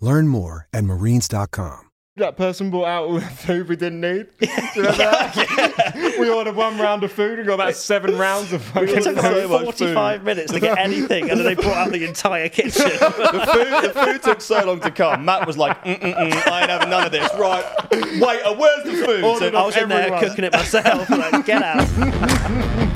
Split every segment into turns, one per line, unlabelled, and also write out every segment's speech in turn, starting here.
Learn more at marines.com.
That person brought out all the food we didn't need. Do you remember that? we ordered one round of food and got about seven rounds of fucking
It took
food.
about 45 minutes to get anything, and then they brought out the entire kitchen.
The food, the food took so long to come. Matt was like, mm, mm, mm, I ain't having none of this. Right. Wait, uh, where's the food?
Ordered
I was in there cooking it myself. Like, get out.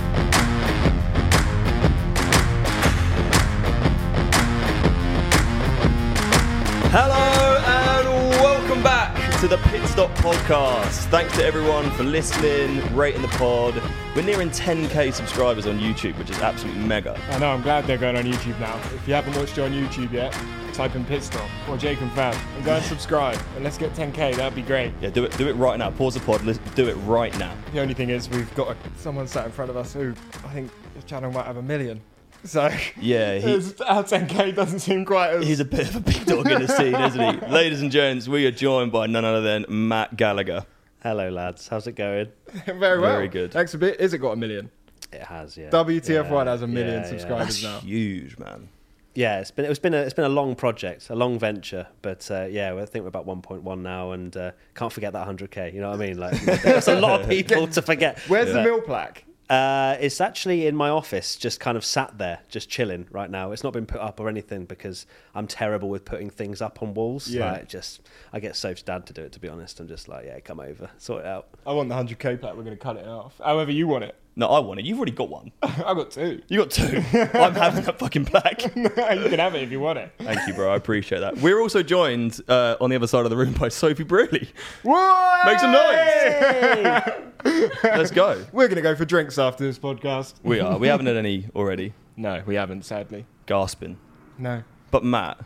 Hello and welcome back to the Pit Stop Podcast. Thanks to everyone for listening, rating the pod. We're nearing 10k subscribers on YouTube, which is absolutely mega.
I know, I'm glad they're going on YouTube now. If you haven't watched it on YouTube yet, type in Pit Stop or Jake and Fab and go and subscribe. And let's get 10k, that'd be great.
Yeah, do it, do it right now. Pause the pod. Let's do it right now.
The only thing is, we've got a, someone sat in front of us who I think the channel might have a million. So,
Yeah, he-
our 10k doesn't seem quite as.
He's a bit of a big dog in the scene, isn't he? Ladies and gents, we are joined by none other than Matt Gallagher.
Hello, lads. How's it going?
very well.
Very good.
Next bit, is it got a million?
It has, yeah.
WTF1
Yeah,
has a million
yeah,
subscribers
That's
now.
huge, man.
Yeah. yeah, it's been it's been a it's been a long project, a long venture, but uh, yeah, I think we're about 1.1 now, and uh, can't forget that 100k. You know what I mean? Like that's a lot of people to forget.
Where's the
But,
mill plaque?
Uh, it's actually in my office, just kind of sat there, just chilling right now. It's not been put up or anything because I'm terrible with putting things up on walls.
Yeah.
Like, just I get Soph's dad to do it. To be honest, I'm just like, yeah, come over, sort it out.
I want the 100k plaque. We're going to cut it off. However you want it.
No, I want it. You've already got one.
I got two.
You got two. I'm having that fucking plaque.
you can have it if you want it.
Thank you, bro. I appreciate that. We're also joined uh, on the other side of the room by Sophie Brearley.
Whoa!
Make some noise. Let's go.
We're going to go for drinks after this podcast.
We are. We haven't had any already.
No, we haven't, sadly.
Gasping.
No.
But Matt,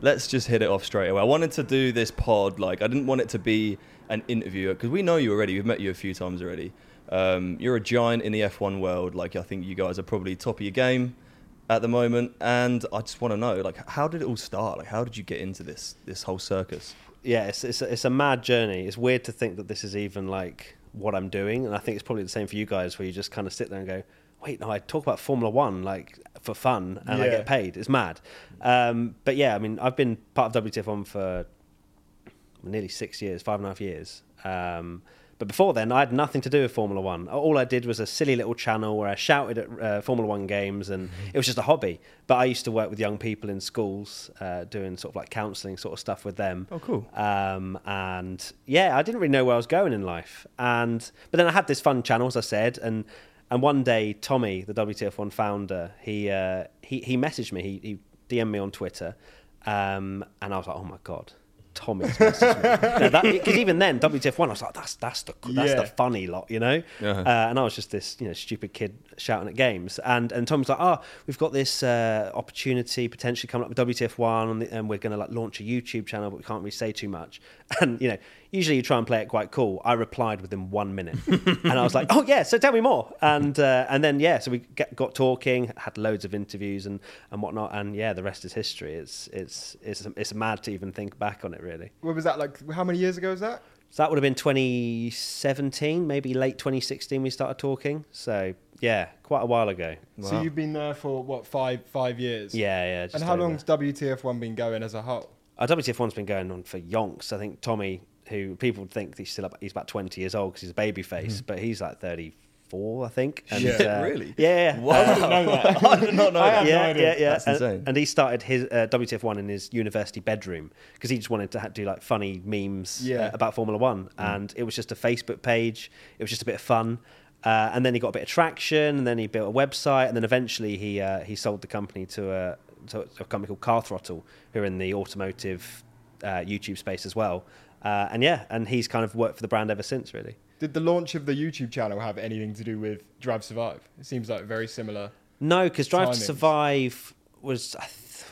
let's just hit it off straight away. I wanted to do this pod like I didn't want it to be an interview because we know you already. We've met you a few times already. Um, you're a giant in the F1 world. Like I think you guys are probably top of your game at the moment. And I just want to know, like, how did it all start? Like, how did you get into this this whole circus?
yeah, it's it's a, it's a mad journey. It's weird to think that this is even like what I'm doing, and I think it's probably the same for you guys, where you just kind of sit there and go, "Wait, no, I talk about Formula One like for fun, and I get paid." It's mad. Um, but yeah, I mean, I've been part of WTF One for nearly six years, five and a half years. Um, but before then, I had nothing to do with Formula One. All I did was a silly little channel where I shouted at uh, Formula One games, and it was just a hobby. But I used to work with young people in schools, uh, doing sort of like counselling sort of stuff with them.
Oh, cool.
Um, and yeah, I didn't really know where I was going in life. And but then I had this fun channel, as I said, and and one day Tommy, the WTF One founder, he uh, he he messaged me. He, he DM'd me on Twitter, um, and I was like, oh my god. Tommy's messaged me because even then WTF one I was like that's that's the that's
Yeah.
the funny lot you know
Uh-huh.
uh, and I was just this you know stupid kid shouting at games and and Tommy's like oh we've got this uh, opportunity potentially coming up with WTF one and, the, and we're going to like launch a YouTube channel but we can't really say too much and you know usually you try and play it quite cool I replied within one minute and I was like oh yeah so tell me more and uh, and then yeah so we get, got talking had loads of interviews and and whatnot and yeah the rest is history it's it's it's it's mad to even think back on it really
What was that like? How many years ago was that?
so that would have been 2017, maybe late 2016 we started talking. So yeah, quite a while ago.
So you've been there for what five five years?
Yeah, yeah.
And how long's WTF one been going as a whole?
Our WTF one's been going on for yonks. I think Tommy, who people think he's still up, he's about 20 years old because he's a baby face, but he's like 34, I think. And,
Yeah.
Really?
Yeah, yeah.
Wow.
I didn't know that.
I did not know
I
that.
had no
yeah,
idea.
yeah, yeah.
That's
and,
insane.
and he started his uh, WTF one in his university bedroom because he just wanted to ha- do like funny memes
Yeah.
uh, about Formula One, and it was just a Facebook page. It was just a bit of fun. Uh, and then he got a bit of traction, and then he built a website, and then eventually he uh, he sold the company to a to a company called Car Throttle, who are in the automotive uh, YouTube space as well. Uh, and yeah, and he's kind of worked for the brand ever since, really.
Did the launch of the YouTube channel have anything to do with Drive Survive? It seems like very similar.
No, because Drive to Survive was, I, th-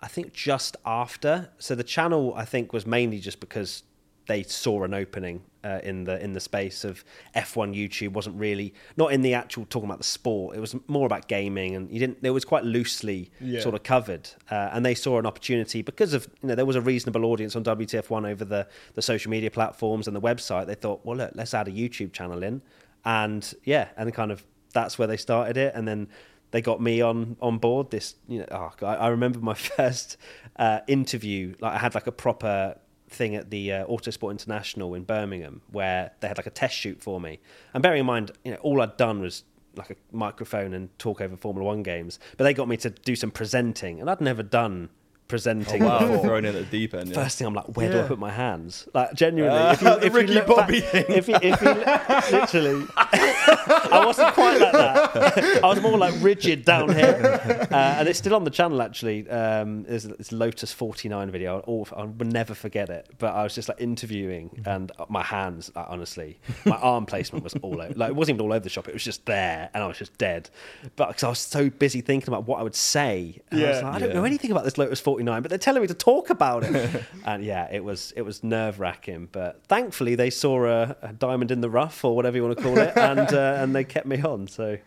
I think, just after. So the channel, I think, was mainly just because they saw an opening uh, in the in the space of F1 YouTube. wasn't really not in the actual talking about the sport. It was more about gaming, and you didn't. It was quite loosely
Yeah.
sort of covered, uh, and they saw an opportunity because of you know there was a reasonable audience on WTF1 over the the social media platforms and the website. They thought, well, look, let's add a YouTube channel in, and yeah, and kind of that's where they started it, and then they got me on on board. This, you know, oh, God, I remember my first uh, interview. Like I had like a proper thing at the uh, Autosport International in Birmingham where they had like a test shoot for me. And bearing in mind, you know, all I'd done was like a microphone and talk over Formula One games, but they got me to do some presenting, and I'd never done presenting
Oh, wow,
before.
thrown in at the deep end. Yeah.
First thing I'm like, where do I put my hands? Like genuinely,
Ah,
if you,
the
if
Ricky
you look
Bobby
back,
thing.
if you, if you literally, I wasn't quite like that. I was more like rigid down here, uh, and it's still on the channel actually. Um, there's this Lotus 49 video. I'll, I will never forget it. But I was just like interviewing, and my hands, like, honestly, my arm placement was all over. Like it wasn't even all over the shop. It was just there, and I was just dead. But because I was so busy thinking about what I would say, and I was
Yeah.
like, I don't
Yeah.
know anything about this Lotus 49, but they're telling me to talk about it. and yeah, it was it was nerve wracking, but thankfully they saw a, a diamond in the rough or whatever you want to call it, and uh, and they kept me on. So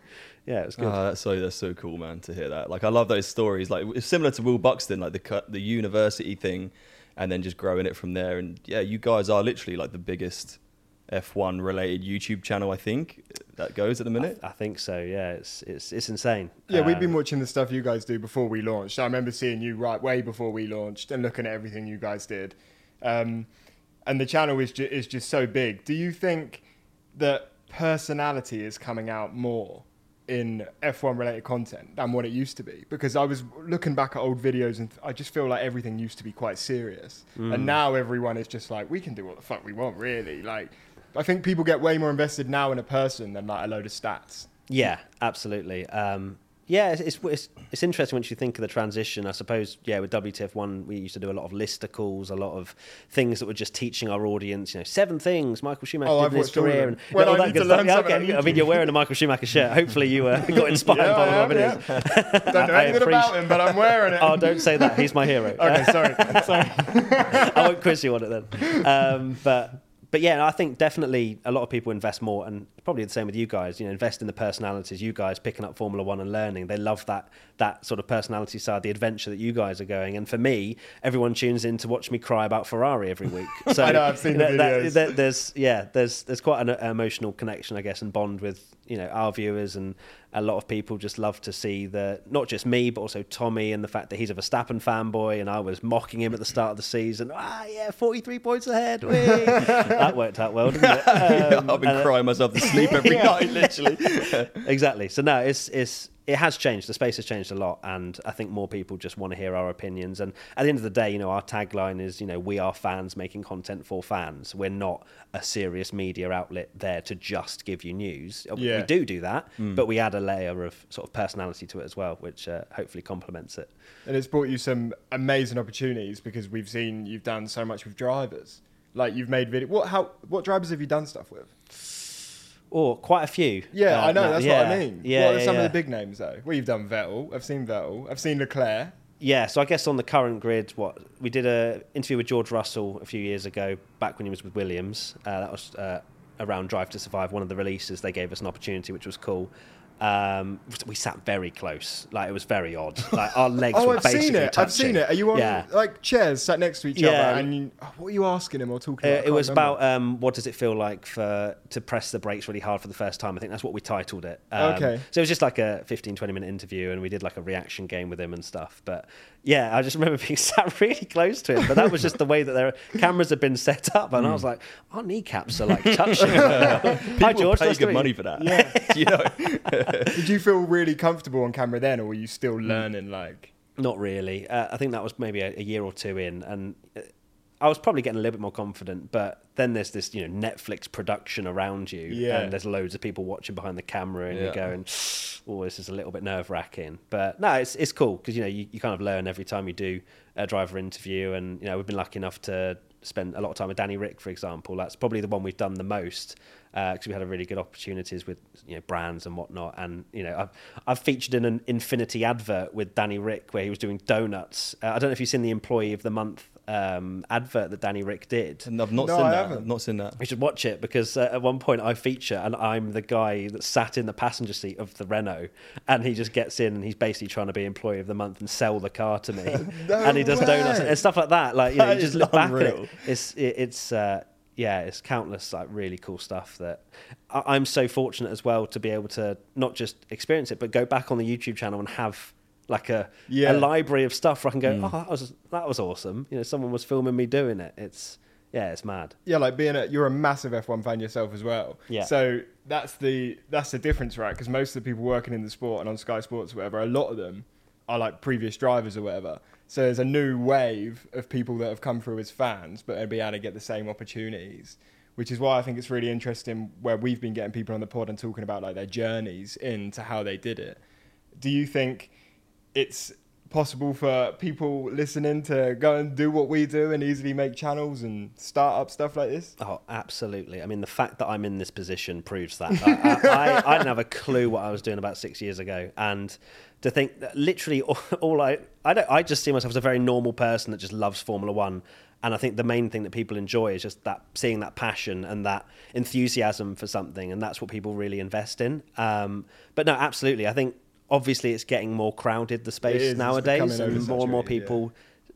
yeah, it was good.
Oh, that's so that's so cool, man, to hear that. Like, I love those stories. Like, it's similar to Will Buxton, like the cu- the university thing, and then just growing it from there. And yeah, you guys are literally like the biggest F1 related YouTube channel I think that goes at the minute.
I think so. Yeah, it's it's it's insane.
Yeah, we've
Um,
been watching the stuff you guys do before we launched. I remember seeing you right way before we launched and looking at everything you guys did. Um, and the channel is, ju- is just so big. Do you think that personality is coming out more in F1 related content than what it used to be? Because I was looking back at old videos and I just feel like everything used to be quite serious. And now everyone is just like, we can do what the fuck we want, really. Like, I think people get way more invested now in a person than like a load of stats.
Yeah, absolutely. Um, yeah, it's, it's it's it's interesting once you think of the transition. I suppose, yeah, with WTF one, we used to do a lot of listicles, a lot of things that were just teaching our audience. You know, seven things Michael Schumacher
Oh,
did
I've
in his
watched all of
career, and
Well,
all
I
that good
to
stuff.
learn
Yeah, okay. I mean, you're wearing a Michael Schumacher shirt. Hopefully, you uh, got inspired
Yeah,
by one of Robin.
Don't know anything about him, but I'm wearing it.
Oh, don't say that. He's my hero.
Okay, sorry. sorry.
I won't quiz you on it then. Um, but but yeah, I think definitely a lot of people invest more, and probably the same with you guys. You know, invest in the personalities. You guys picking up Formula One and learning, they love that that sort of personality side, the adventure that you guys are going. And for me, everyone tunes in to watch me cry about Ferrari every week. So
I know, I've seen the
that- that-
videos.
that- there's yeah, there's there's quite an emotional connection, I guess, and bond with you know our viewers and a lot of people just love to see the not just me but also Tommy and the fact that he's a Verstappen fanboy and I was mocking him at the start of the season. Ah, yeah, 43 points ahead. that worked out well, didn't it? Um,
I've been
and-
crying myself sleep every night, literally.
exactly. So no, it's it's it has changed. The space has changed a lot, and I think more people just want to hear our opinions. And at the end of the day, you know, our tagline is, you know, we are fans making content for fans. We're not a serious media outlet there to just give you news.
Yeah.
We do do that, but we add a layer of sort of personality to it as well, which uh, hopefully complements it.
and it's brought you some amazing opportunities because we've seen you've done so much with drivers. Like you've made video. What how what drivers have you done stuff with?
Or quite a few.
Yeah,
Uh,
I know.
no,
that's
yeah,
what I mean.
Yeah,
what are
yeah,
some
yeah.
of the big names though? Well, you've done Vettel. I've seen Vettel. I've seen Leclerc.
Yeah, so I guess on the current grid, what we did a interview with George Russell a few years ago, back when he was with Williams. Uh, that was uh, around Drive to Survive, one of the releases. They gave us an opportunity, which was cool. Um, we sat very close. Like it was very odd. Like our legs
Oh,
were
I've
basically
seen it.
touching.
I've seen it. Are you on
Yeah.
like chairs sat next to each
Yeah.
other? And you, oh, what are you asking him or talking
Uh,
about?
It was
remember.
about um, what does it feel like for to press the brakes really hard for the first time. I think that's what we titled it. Um,
Okay.
So it was just like a 15, 20 minute interview, and we did like a reaction game with him and stuff. But yeah, I just remember being sat really close to him. But that was just the way that their cameras had been set up, and I was like, our kneecaps are like touching. Hi
People
George,
pay
nice
good money for that. you know,
Did you feel really comfortable on camera then, or were you still
Mm.
learning? Like,
Not really. Uh, I think that was maybe a, a year or two in, and I was probably getting a little bit more confident. But then there's this, you know, Netflix production around you,
Yeah.
and there's loads of people watching behind the camera, and
Yeah.
you're going, "Oh, this is a little bit nerve wracking." But no, it's it's cool because you know you, you kind of learn every time you do a driver interview, and you know we've been lucky enough to spend a lot of time with Danny Rick, for example. That's probably the one we've done the most because we had a really good opportunities with you know brands and whatnot. And you know, I've I've featured in an Infiniti advert with Danny Rick where he was doing donuts. Uh, I don't know if you've seen the Employee of the Month um, advert that Danny Rick did.
and I've not
No,
seen
I
that.
haven't.
I've not seen that.
You should watch it because uh, at one point I feature and I'm the guy that sat in the passenger seat of the Renault, and he just gets in and he's basically trying to be employee of the month and sell the car to me,
No
and he does donuts and stuff like that. Like you, know,
That
you just
is
look back at it. It's it, it's uh, yeah, it's countless like really cool stuff that I, I'm so fortunate as well to be able to not just experience it but go back on the YouTube channel and have like a,
Yeah.
a library of stuff where I can go,
Mm.
oh, that was that was awesome. You know, someone was filming me doing it. It's yeah, it's mad.
yeah, like being a you're a massive F1 fan yourself as well.
Yeah.
So that's the that's the difference, right? Because most of the people working in the sport and on Sky Sports or whatever, a lot of them are like previous drivers or whatever. So there's a new wave of people that have come through as fans, but they'll be able to get the same opportunities. Which is why I think it's really interesting where we've been getting people on the pod and talking about like their journeys into how they did it. Do you think it's possible for people listening to go and do what we do and easily make channels and start up stuff like this?
Oh, absolutely. I mean, the fact that I'm in this position proves that. I, I, I, didn't have a clue what I was doing about six years ago, and to think that literally all, all I I don't I just see myself as a very normal person that just loves Formula One. And I think the main thing that people enjoy is just that seeing that passion and that enthusiasm for something, and that's what people really invest in. Um, but no, absolutely. I think obviously it's getting more crowded the space
is.
Nowadays, and more and more
oversaturated, yeah.
people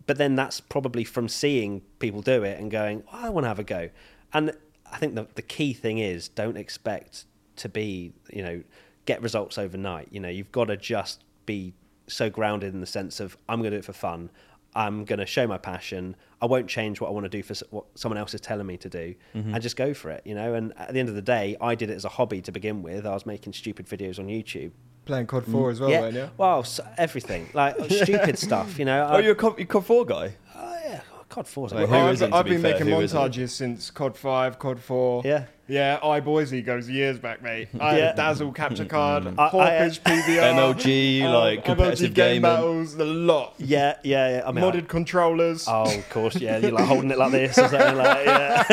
but then that's probably from seeing people do it and going, oh, I want to have a go. And I think the, the key thing is don't expect to be, you know, get results overnight. You know, you've got to just be so grounded in the sense of I'm going to do it for fun. I'm going to show my passion. I won't change what I want to do for what someone else is telling me to do, and just go for it. You know, and at the end of the day, I did it as a hobby to begin with. I was making stupid videos on YouTube.
Playing COD 4 mm, as well,
yeah,
weren't you?
well, s everything like stupid stuff. You know,
Oh,
I-
you're a COD, you're COD 4 guy?
Oh, yeah, COD 4's
Wait,
a
I've, I've
be
been
fair?
making montages since COD 5, COD 4.
Yeah.
Yeah, I Boise goes years back, mate. I had
Yeah.
a Dazzle capture mm-hmm. card,
mm-hmm. I-
I- PVR,
MLG, uh, like, competitive
MLG game
gaming.
battles, the lot.
Yeah, yeah, yeah. I mean,
Modded controllers.
Oh, of course, yeah. You're like holding it like this or something like yeah.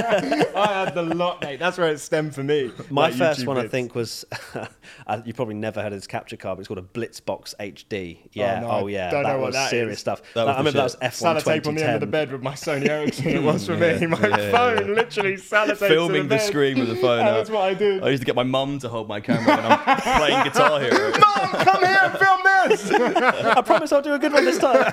I had the lot, mate. That's where it stemmed for me.
My
like
first
YouTube
one, I think, was uh, you probably never heard of this capture card, but it's called a Blitzbox HD. Oh, yeah,
no,
oh, yeah,
don't
that
know what
was
that
serious
is.
stuff.
That
Like,
was
I
the
remember that was
shit.
F1
Sellotape on the end of the bed with my Sony Ericsson. It was for me. My
Yeah, yeah,
phone
yeah.
literally sellotaped to
Filming
the,
the screen with the phone
That's what I do.
I used to get my mum to hold my camera when I'm playing Guitar Hero.
Mum, come here and film this.
I promise I'll do a good one this time.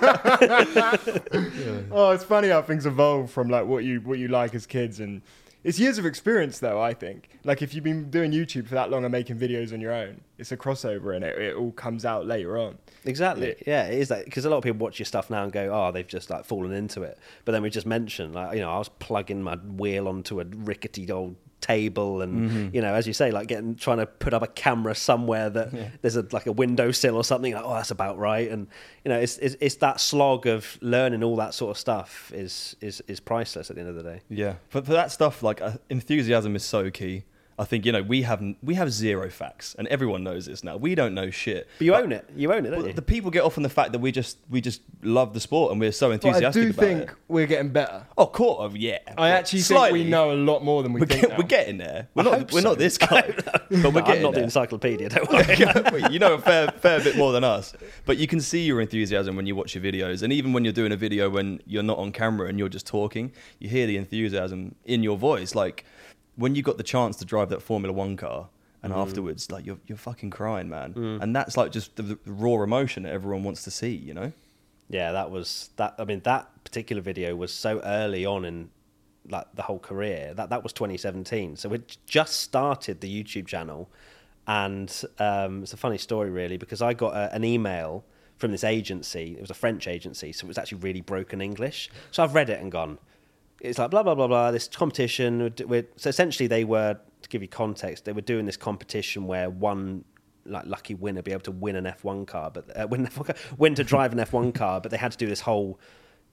Oh, it's funny how things evolve from like what you what you like as kids, and it's years of experience though. I think like if you've been doing YouTube for that long and making videos on your own, it's a crossover, and it, it all comes out later on.
Exactly. Yeah, it is that because a lot of people watch your stuff now and go, "Oh, they've just like fallen into it." But then we just mentioned, like, you know, I was plugging my wheel onto a rickety old table, and you know, as you say, like getting trying to put up a camera somewhere that there's a like a windowsill or something. Like, oh, that's about right. And you know, it's, it's it's that slog of learning all that sort of stuff is is is priceless at the end of the day.
Yeah, but for that stuff, like uh, enthusiasm is so key. I think you know we have we have zero facts, and everyone knows this now. We don't know shit.
But you own it. You own it, don't you?
the people get off on the fact that we just we just love the sport and we're so
But
enthusiastic
I do
about
think
it.
we're getting better.
Oh, course, oh, yeah.
I
But
actually think we know a lot more than we
We're,
think.
get,
now.
we're getting there. We're
I
not.
hope
We're
so.
not this guy, but we're
No,
getting
I'm not the encyclopedia. Don't worry.
You know a fair, fair bit more than us, but you can see your enthusiasm when you watch your videos, and even when you're doing a video when you're not on camera and you're just talking, you hear the enthusiasm in your voice. Like when you got the chance to drive that Formula One car, and afterwards, like you're you're fucking crying, man. And that's like just the, the raw emotion that everyone wants to see, you know.
Yeah, that was that. I mean, that particular video was so early on in like the whole career that that was 2017. So it just started the YouTube channel, and um, it's a funny story really because I got a, an email from this agency. It was a French agency, so it was actually really broken English. So I've read it and gone. It's like blah blah blah blah. This competition. we're So essentially, they were to give you context. They were doing this competition where one like lucky winner be able to win an F1 car, but uh, win, F1 car, win to drive an F1 car, but they had to do this whole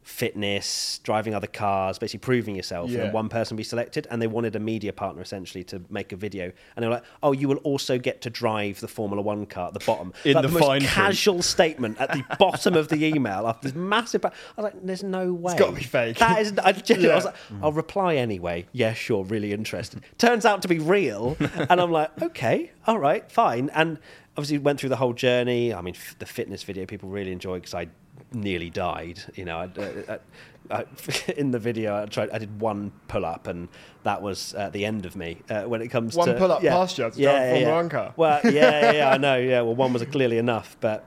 fitness, driving other cars, basically proving yourself,
Yeah.
and one person be selected. And they wanted a media partner essentially to make a video, and they were like, "Oh, you will also get to drive the Formula One car at the bottom."
In
like
the
the, most
fine print.
casual statement at the bottom of the email after this massive. I was like, "There's no way.
gotta be fake.
That is. I, genuinely, I was
Yeah.
like, I'll reply anyway. Yeah, sure. Really interested. Turns out to be real, and I'm like, okay, all right, fine. And obviously went through the whole journey. I mean, f- the fitness video people really enjoyed because I nearly died. You know, I, I, I, in the video I tried. I did one pull up, and that was at the end of me uh, when it comes
One
to
pull-up
yeah,
past you
yeah, yeah, yeah. Well, yeah, yeah, I know. Yeah, well, one was clearly enough, but.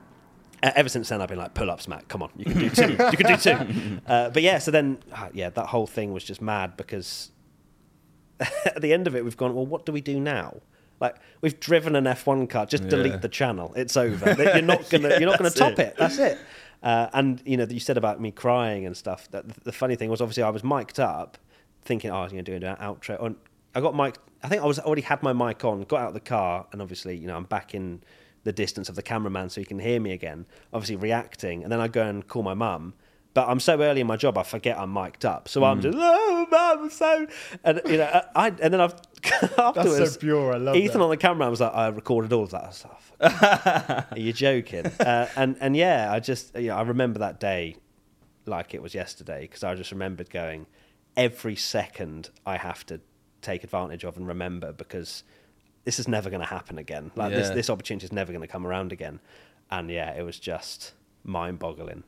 Uh, ever since then, I've been like, pull ups, Matt. Come on, you can do two. you can do two. Uh, but yeah, so then, uh, yeah, that whole thing was just mad because at the end of it, we've gone, well, what do we do now? Like we've driven an F1 car, just
Yeah.
delete the channel. It's over. You're not gonna,
Yeah,
you're not gonna top
it.
it. That's it. Uh, and you know, that you said about me crying and stuff. That the, the funny thing was, obviously, I was mic'd up, thinking, oh, I was going to do an outro. And I got mic. I think I was already had my mic on. Got out of the car, and obviously, you know, I'm back in the distance of the cameraman, so he can hear me again. Obviously, reacting, and then I go and call my mum. But I'm so early in my job, I forget I'm mic'd up. So
Mm.
I'm just, oh, mum, so, and you know, I, and then I've afterwards.
pure, I love it.
Ethan
that.
on the camera I was like, I recorded all of that. I was like, fuck. Are you joking? uh, and and yeah, I just, you know, I remember that day like it was yesterday because I just remembered going every second I have to take advantage of and remember because this is never going to happen again. Like this, this opportunity is never going to come around again. And yeah, it was just mind-boggling.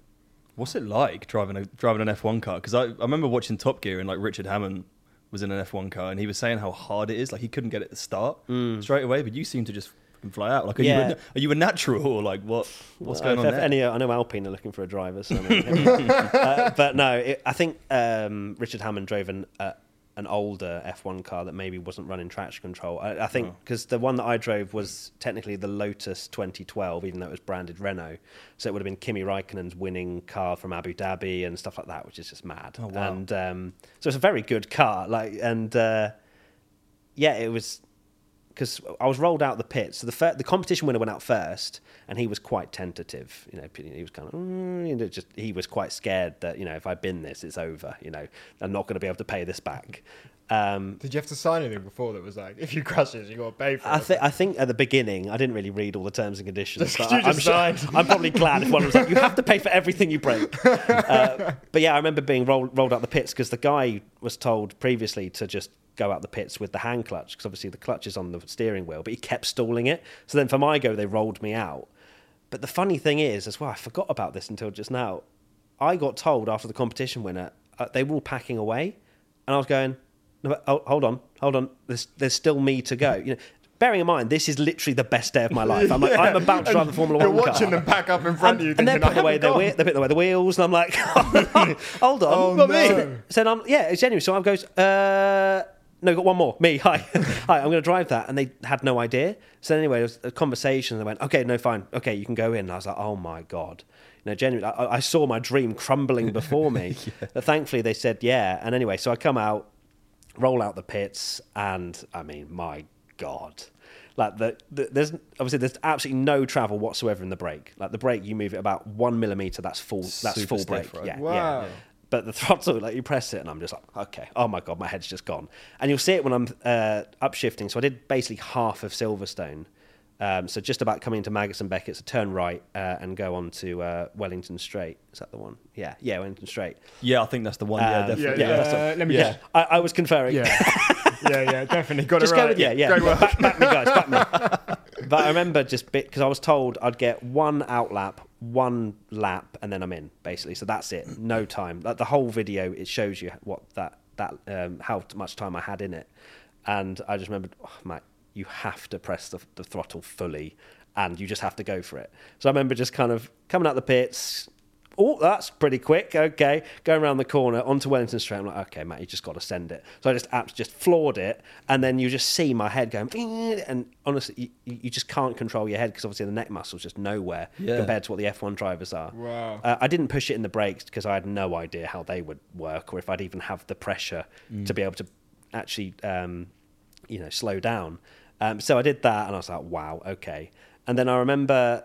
What's it like driving a driving an F1 car? Because I, I remember watching Top Gear and like Richard Hammond was in an F1 car and he was saying how hard it is. Like he couldn't get it to start straight away, but you seem to just fly out. Like are,
Mm. Yeah.
you, a, are you a natural or like what? What's
Well,
going on there?
Any, I know Alpine are looking for a driver, so I mean, uh, but no, it, I think um, Richard Hammond drove an uh, an older F1 car that maybe wasn't running traction control. I, I
Oh.
think because the one that I drove was technically the Lotus 2012, even though it was branded Renault, so it would have been Kimi Raikkonen's winning car from Abu Dhabi and stuff like that, which is just mad.
Oh, wow.
And um, so it's a very good car, like and. Uh, yeah, it was because I was rolled out the pits. So the fir- the competition winner went out first, and he was quite tentative. You know, he was kind of mm, you know, just he was quite scared that you know if I bin this, it's over. You know, I'm not going to be able to pay this back. Um,
Did you have to sign anything before that was like, if you crash this, you got to pay for
I,
it?
th- I think at the beginning I didn't really read all the terms and conditions.
Just-
but
you
I, am
signed.
I'm probably glad if one was like, "You have to pay for everything you break." Uh, but yeah, I remember being rolled, rolled out the pits because the guy was told previously to just go out the pits with the hand clutch because obviously the clutch is on the steering wheel, but he kept stalling it. So then for my go, they rolled me out. But the funny thing is, as well, I forgot about this until just now. I got told after the competition winner uh, they were all packing away, and I was going, no, but, oh, hold on, hold on. There's there's still me to go. You know, bearing in mind this is literally the best day of my life. I'm like, I'm about to drive the Formula One car.
You're watching them pack up in front
and,
of you,
and they're putting
"I
away their
gone."
they're putting away the wheels, and I'm like, hold on,
Oh,
not me.
no.
So I'm, yeah, it's genuine. So I goes, uh, no, got one more. Me, hi, hi. I'm going to drive that, and they had no idea. So anyway, it was a conversation. They went, okay, no, fine, okay, you can go in. And I was like, oh my god. You know, genuinely, I, I saw my dream crumbling before me. But thankfully, they said yeah. And anyway, so I come out, roll out the pits, and I mean, my god. Like the, the there's obviously there's absolutely no travel whatsoever in the brake. Like the brake, you move it about one millimeter. That's full. That's
Super
full brake.
right?
Yeah,
Wow.
yeah. But the throttle, like you press it, and I'm just like, okay, oh my god, my head's just gone. And you'll see it when I'm uh, upshifting. So I did basically half of Silverstone. Um, so just about coming into Maggotts and Beckett, so turn right uh, and go on to uh, Wellington Straight. Is that the one? Yeah, yeah, Wellington Straight.
yeah, I think that's the one. yeah,
Um,
definitely.
Yeah,
Yeah,
yeah, uh, let me
Yeah, I, I was conferring.
Yeah, yeah, yeah, definitely got
just
it
go with yeah, yeah.
Great work.
Back, back me, guys, back me. But I remember just because I was told I'd get one outlap, one lap, and then I'm in basically. So that's it, no time. Like the whole video, it shows you what that that um, how much time I had in it, and I just remembered, oh, mate, you have to press the, the throttle fully, and you just have to go for it. So I remember just kind of coming out the pits. Oh, that's pretty quick. Okay, going around the corner onto Wellington Straight. I'm like, okay, Matt, you just got to send it. So I just apps just floored it, and then you just see my head going, and honestly, you, you just can't control your head because obviously the neck muscle's just nowhere
Yeah.
compared to what the F1 drivers are.
Wow.
Uh, I didn't push it in the brakes because I had no idea how they would work or if I'd even have the pressure to be able to actually, um, you know, slow down. Um, so I did that, and I was like, wow, okay. And then I remember,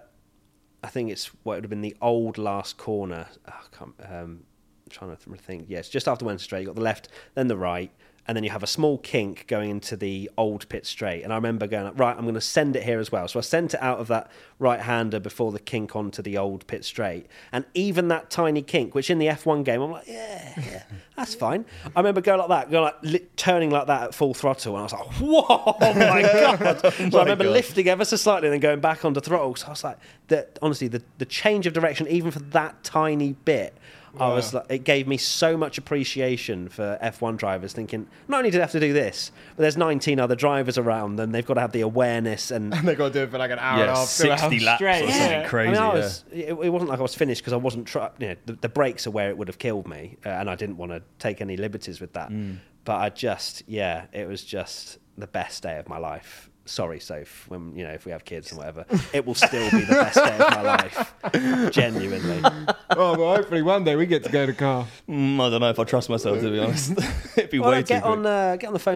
I think it's what would have been the old last corner. Oh, um, I'm trying to think. Yes, just after Wednesday Straight, you got the left, then the right, and then you have a small kink going into the old pit straight. And I remember going, right, I'm going to send it here as well. So I sent it out of that right hander before the kink onto the old pit straight. And even that tiny kink, which in the F1 game, I'm like, yeah, yeah, that's fine. I remember going like that, going like li- turning like that at full throttle, and I was like, whoa, oh my god! so I remember
God.
lifting ever so slightly and then going back onto throttle. So I was like, that honestly, the the change of direction, even for that tiny bit. I was like, it gave me so much appreciation for F1 drivers thinking, not only do they have to do this, but there's 19 other drivers around them. They've got to have the awareness and
And they got to do it for like an hour and a half,
60 laps
straight.
or
Yeah.
something crazy.
I mean, I
yeah.
it, it wasn't like I was finished because I wasn't. Try, you know, the, the brakes are where it would have killed me, uh, and I didn't want to take any liberties with that.
Mm.
But I just, yeah, it was just the best day of my life. Sorry, Soph. When you know, if we have kids and whatever, it will still be the best day of my life. Genuinely.
Oh, well, hopefully one day we get to go to car.
Mm, I don't know if I trust myself to be honest. It'd be
Well,
way too
get
quick.
on, uh, get on the phone.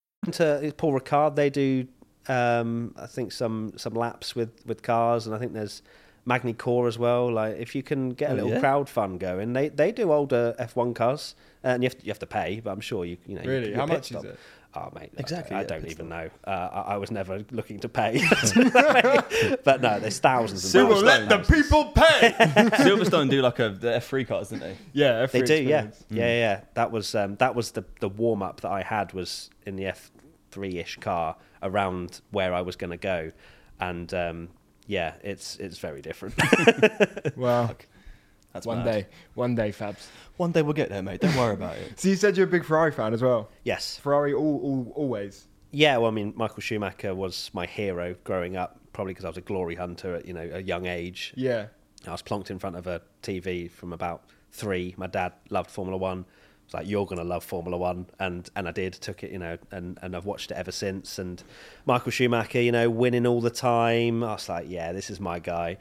To Paul Ricard. They do, um, I think some some laps with with cars, and I think there's Magny-Cours as well. Like if you can get a
Oh,
little
yeah?
crowd fund going, they they do older F1 cars, and you have to, you have to pay, but I'm sure you you know.
Really?
your
How
pit
much is it?
Oh mate,
Exactly,
I, I
yeah,
don't even
stop.
know. Uh, I, I was never looking to pay, but no, there's thousands.
We
and
will
thousands.
let the people pay.
Silverstone do like a the F3 cars, didn't they?
yeah,
They
F3
do, yeah,
experience.
yeah, yeah, yeah. That was um, that was the the warm up that I had was in the F three ish car around where I was going to go, and um, yeah, it's it's very different.
Wow.
That's
One
mad.
day, one day, Fabs.
One day we'll get there, mate. Don't worry about it.
So you said you're a big Ferrari fan as well.
yes,
Ferrari, all, all, always.
yeah. Well, I mean, Michael Schumacher was my hero growing up, probably because I was a glory hunter at you know a young age.
Yeah.
I was plonked in front of a TV from about three. My dad loved Formula One. Like you're gonna love Formula One, and and I did. Took it, you know, and and I've watched it ever since. And Michael Schumacher, you know, winning all the time. I was like, yeah, this is my guy.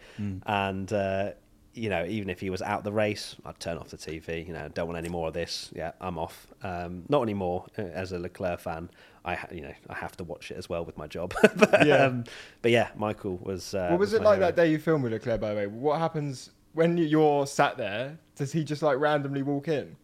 And uh, you know, even if he was out the race, I'd turn off the TV. You know, don't want any more of this. Yeah, I'm off. Um, not anymore. uh, As a Leclerc fan, I you know I have to watch it as well with my job. but,
Yeah.
um, but yeah, Michael was. Uh,
What was it like
hero.
that day you filmed with Leclerc, by the way? What happens when you're sat there? Does he just like randomly walk in?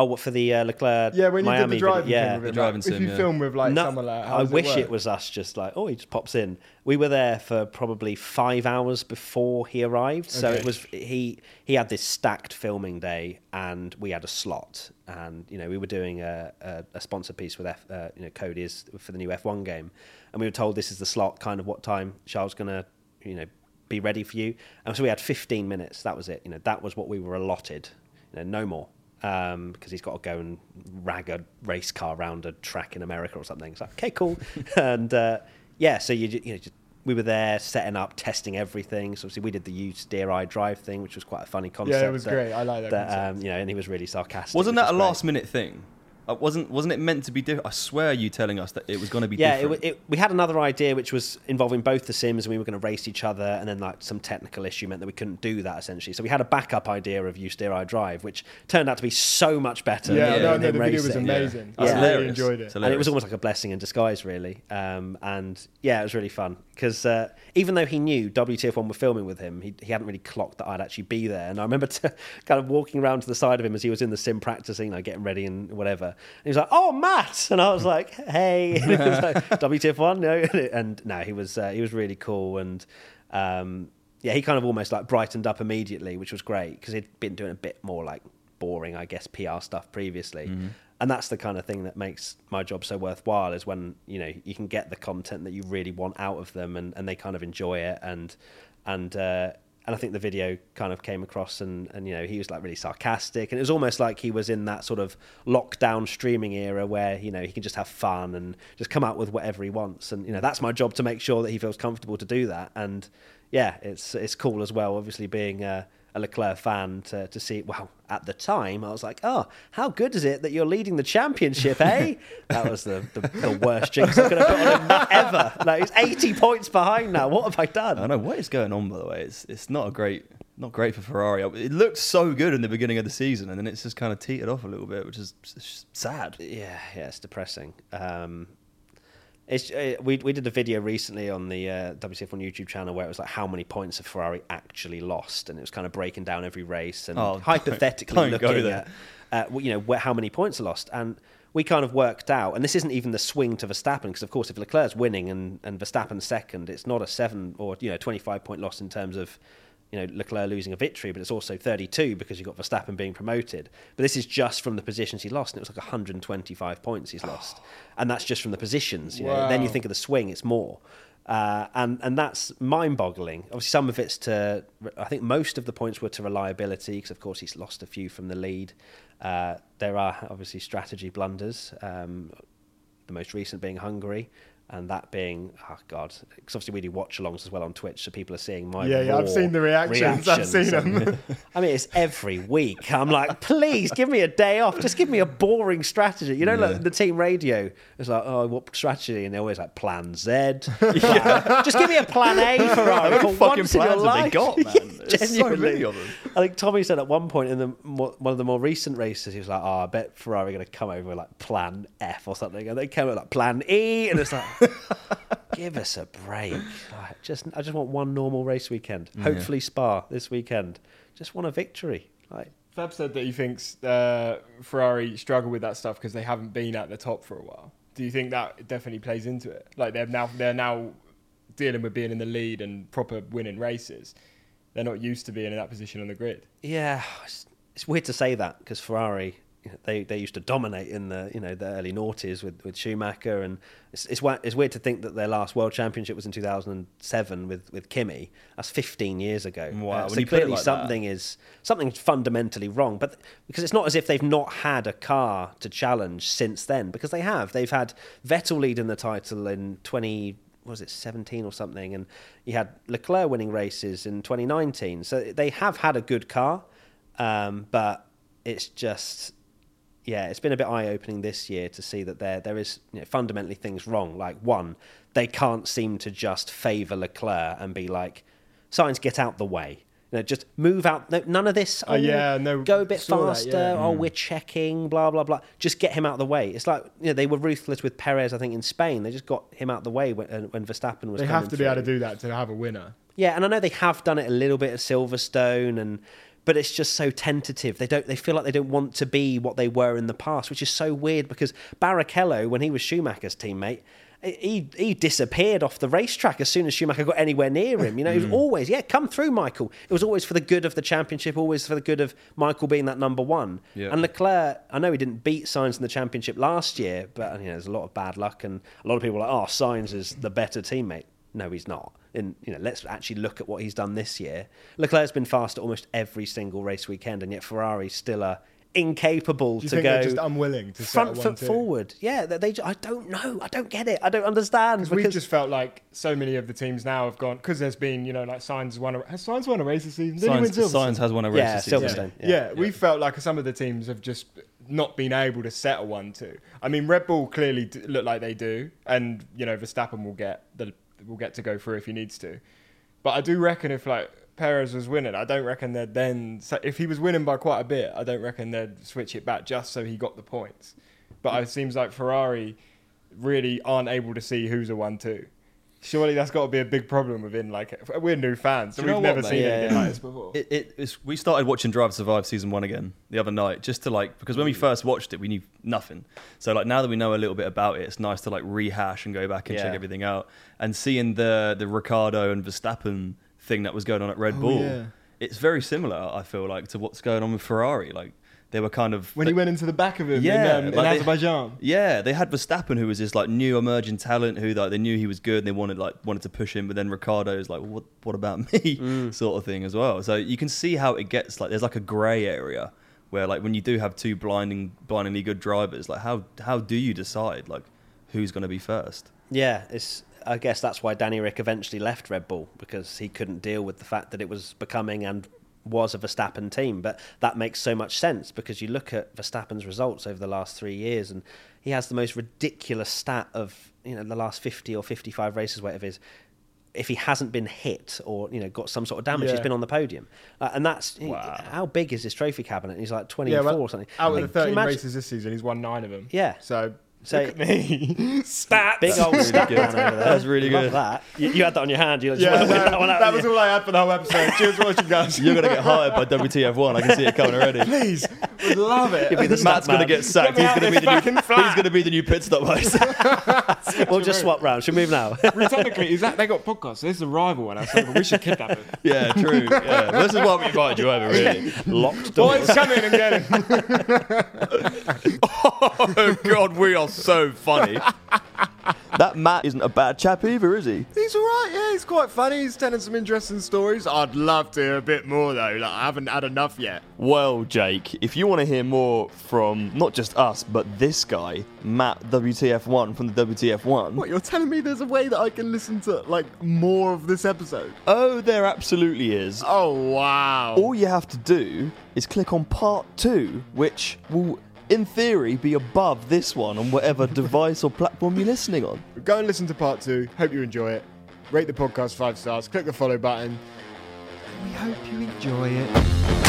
Oh, what for the uh, Leclerc?
Yeah, when you
Miami
did the driving
video, yeah.
The
him,
driving sim,
if you
yeah.
film with like
No,
someone like, how
I
does
wish
it,
it, was us just like, oh, he just pops in. We were there for probably five hours before he arrived. So
Okay.
it was he he had this stacked filming day, and we had a slot, and you know we were doing a, a, a sponsor piece with F, uh, you know Codies for the new F1 game, and we were told this is the slot, kind of what time Charles gonna you know be ready for you, and so we had 15 minutes. That was it. You know that was what we were allotted. You know, no more um, because he's got to go and rag a race car around a track in America or something. It's like, okay, cool. and uh, yeah, so you, you know, just, we were there setting up, testing everything. So obviously we did the use steer eye drive thing, which was quite a funny concept.
Yeah, it was great. I like that concept.
Um, you know, and he was really sarcastic.
Wasn't
which
that a
great.
last minute thing? Uh, wasn't wasn't it meant to be different? I swear you telling us that it was going to be
Yeah, it,
different.
w- it, we had another idea which was involving both the sims, and we were going to race each other, and then like some technical issue meant that we couldn't do that essentially. So we had a backup idea of use steer eye drive, which turned out to be so much better.
Yeah,
Yeah,
no,
than
no, the video was
racing.
amazing.
That's
I really enjoyed it.
and it was almost like a blessing in disguise, really. Um, and yeah, it was really fun. Because uh, even though he knew WTF1 were filming with him, he, he hadn't really clocked that I'd actually be there. And I remember t- kind of walking around to the side of him as he was in the sim practicing, like getting ready and whatever. And he was like, "Oh, Matt," and I was like, "Hey," was like, WTF1, no, and no, he was uh, he was really cool and. Um, yeah, he kind of almost like brightened up immediately, which was great because he'd been doing a bit more like boring, I guess, PR stuff previously. And that's the kind of thing that makes my job so worthwhile is when, you know, you can get the content that you really want out of them and, and they kind of enjoy it and and uh and I think the video kind of came across and, and you know, he was like really sarcastic and it was almost like he was in that sort of lockdown streaming era where, you know, he can just have fun and just come out with whatever he wants. And, you know, that's my job to make sure that he feels comfortable to do that. And yeah, it's it's cool as well. Obviously, being a, a Leclerc fan to to see. Well, at the time, I was like, "Oh, how good is it that you're leading the championship?" Eh? that was the, the, the worst jinx I could have put on him ever. Like he's 80 points behind now. What have I done?
I know what is going on. By the way, it's it's not a great not great for Ferrari. It looked so good in the beginning of the season, and then it's just kind of teetered off a little bit, which is sad.
Yeah, yeah, it's depressing. Um, it's uh, we we did a video recently on the uh, WTF1 YouTube channel where it was like how many points have Ferrari actually lost, and it was kind of breaking down every race and
Oh, don't-
hypothetically
don't
looking
there.
at uh, you know where, how many points are lost, and we kind of worked out, and this isn't even the swing to Verstappen because of course if Leclerc's winning and and Verstappen's second, it's not a seven or you know twenty five point loss in terms of you know Leclerc losing a victory, but it's also 32 because you've got Verstappen being promoted. But this is just from the positions he lost, and it was like 125 points he's lost, and that's just from the positions. You know? Then you think of the swing, it's more. Uh, and and that's mind-boggling. Obviously, some of it's to. I think most of the points were to reliability because, of course, he's lost a few from the lead. Uh, there are obviously strategy blunders. Um, the most recent being Hungary, and that being oh god, because obviously we do watch-alongs as well on Twitch, so people are seeing my
Yeah, yeah, I've seen the reactions. I've seen them.
I mean, it's every week. I'm like, please give me a day off. Just give me a boring strategy. You know, like the team radio is like, oh, what strategy? And they're always like, Plan Z. Plan- Just give me a Plan A, Ferrari.
How
For
many fucking
once in your
plans have they got, man? There's so many of them.
I think Tommy said at one point in the one of the more recent races, he was like, "Oh, I bet Ferrari are going to come over with like Plan F or something," and they came out like Plan E, and it's like, give us a break. Like, just, I just want one normal race weekend. Hopefully, Spa this weekend. Just want a victory. Like,
Fab said that he thinks uh, Ferrari struggle with that stuff because they haven't been at the top for a while. Do you think that definitely plays into it? Like they're now they're now dealing with being in the lead and proper winning races. They're not used to being in that position on the grid.
yeah, it's, it's weird to say that because Ferrari. They, they used to dominate in the you know the early noughties with, with Schumacher and it's, it's it's weird to think that their last world championship was in 2007 with, with Kimi. That's 15 years ago. Uh,
Wow, when
so
you put it
clearly
like
something is something fundamentally wrong but because it's not as if they've not had a car to challenge since then because they have. They've had Vettel leading the title in 20 was it 17 or something and you had Leclerc winning races in 2019 so they have had a good car um, but it's just yeah, it's been a bit eye opening this year to see that there there is you know, fundamentally things wrong. Like one, they can't seem to just favour Leclerc and be like, "Sainz, get out the way." You know, just move out. No, none of this.
Oh, yeah, no,
Go a bit
saw that,
faster.
yeah. Mm.
Oh, we're checking. Blah blah blah. Just get him out of the way. It's like you know they were ruthless with Perez. I think in Spain they just got him out of the way when, uh, when Verstappen was.
They have to be able to do that to have a winner.
Yeah, and I know they have done it a little bit at Silverstone, and but it's just so tentative. They don't. They feel like they don't want to be what they were in the past, which is so weird because Barrichello, when he was Schumacher's teammate. He, he disappeared off the racetrack as soon as Schumacher got anywhere near him. You know, he was hmm. always, yeah, come through, Michael. It was always for the good of the championship, always for the good of Michael being that number one.
Yeah.
And Leclerc, I know he didn't beat Sainz in the championship last year, but you know, there's a lot of bad luck, and a lot of people are like, oh, Sainz is the better teammate. No, he's not. And you know, let's actually look at what he's done this year. Leclerc's been fast at almost every single race weekend, and yet Ferrari still are incapable
Do you
to
think
go
just unwilling to
front foot
one-two?
forward. Yeah, they, they. I don't know. I don't get it. I don't understand
Because we've just felt like so many of the teams now have gone because there's been you know like Sainz won a, has Sainz won a race this season. Did he win
Sainz,
Silverstone?
Sainz has won a race
Yeah,
this season.
Silverstone.
Yeah,
Yeah.
we felt like some of the teams have just not been able to set a one-two. I mean, Red Bull clearly d- look like they do, and you know Verstappen will get the will get to go through if he needs to. But I do reckon if like Perez was winning, I don't reckon they'd then if he was winning by quite a bit, I don't reckon they'd switch it back just so he got the points. But it seems like Ferrari really aren't able to see who's a one-two. Surely that's got to be a big problem within like we're new fans, so
Do you
we've never
what,
seen
mate?
anything
Yeah,
like
yeah.
this before.
It, it it's, we started watching Drive to Survive season one again the other night, just to like because when we first watched it, we knew nothing. So like now that we know a little bit about it, it's nice to like rehash and go back and check everything out and seeing the the Ricciardo and Verstappen thing that was going on at Red
Oh,
Bull.
yeah.
It's very similar, I feel like, to what's going on with Ferrari. Like they were kind of
when he went into the back of him
Yeah,
in, um, in
like they-
Azerbaijan.
Yeah, they had Verstappen, who was this like new emerging talent, who like they knew he was good, and they wanted like wanted to push him. But then Ricciardo is like, what what about me,
Mm.
sort of thing as well. So you can see how it gets like there's like a grey area where like when you do have two blinding blindingly good drivers, like how how do you decide like who's going to be first?
Yeah, it's. I guess that's why Danny Rick eventually left Red Bull because he couldn't deal with the fact that it was becoming and was a Verstappen team. But that makes so much sense because you look at Verstappen's results over the last three years, and he has the most ridiculous stat of you know the last fifty or fifty-five races, whatever it is. If he hasn't been hit or you know got some sort of damage, he's been on the podium, uh, and that's
Wow.
how big is his trophy cabinet? He's like twenty-four
well,
or something.
Out of the 13 races this season, he's won nine of them.
Yeah.
So,
So-
look at me. Stats.
Big old stat man over there.
That's really good.
That you, you had that on your hand. You just
Yeah,
wanted
no,
that one out.
that was
your-
all I had for the whole episode. Cheers for watching, guys.
You're going to get hired by WTF1. I can see it coming already.
Please, would love it.
You'll be the
Matt's going to get sacked.
Get
He's going to be the new,
flat.
he's going to be the new pit stop host.
We'll just swap round. Should we move now?
Well, technically, is that they got podcasts? So this is a rival one. I said, we should kidnap him.
yeah, true. Yeah, this is why we invited you over, really.
Locked doors.
Boys, come in and get him.
oh God, we are so funny. that Matt isn't a bad chap either, is he?
He's all right. Yeah, he's quite funny. He's telling some interesting stories. I'd love to hear a bit more though. Like, I haven't had enough yet.
Well, Jake, if you want to hear more from not just us, but this guy, Matt WTF1 from the WTF1.
What you're telling me? There's a way that I can listen to like more of this episode.
Oh, there absolutely is.
Oh wow.
All you have to do is click on part two, which will, in theory, be above this one on whatever device or platform you're listening on.
Go and listen to part two. Hope you enjoy it. Rate the podcast five stars. Click the follow button. And we hope you enjoy it.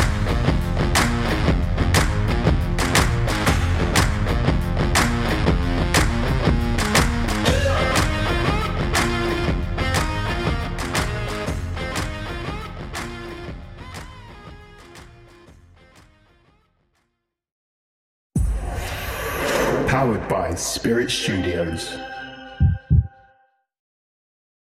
Spirit Studios.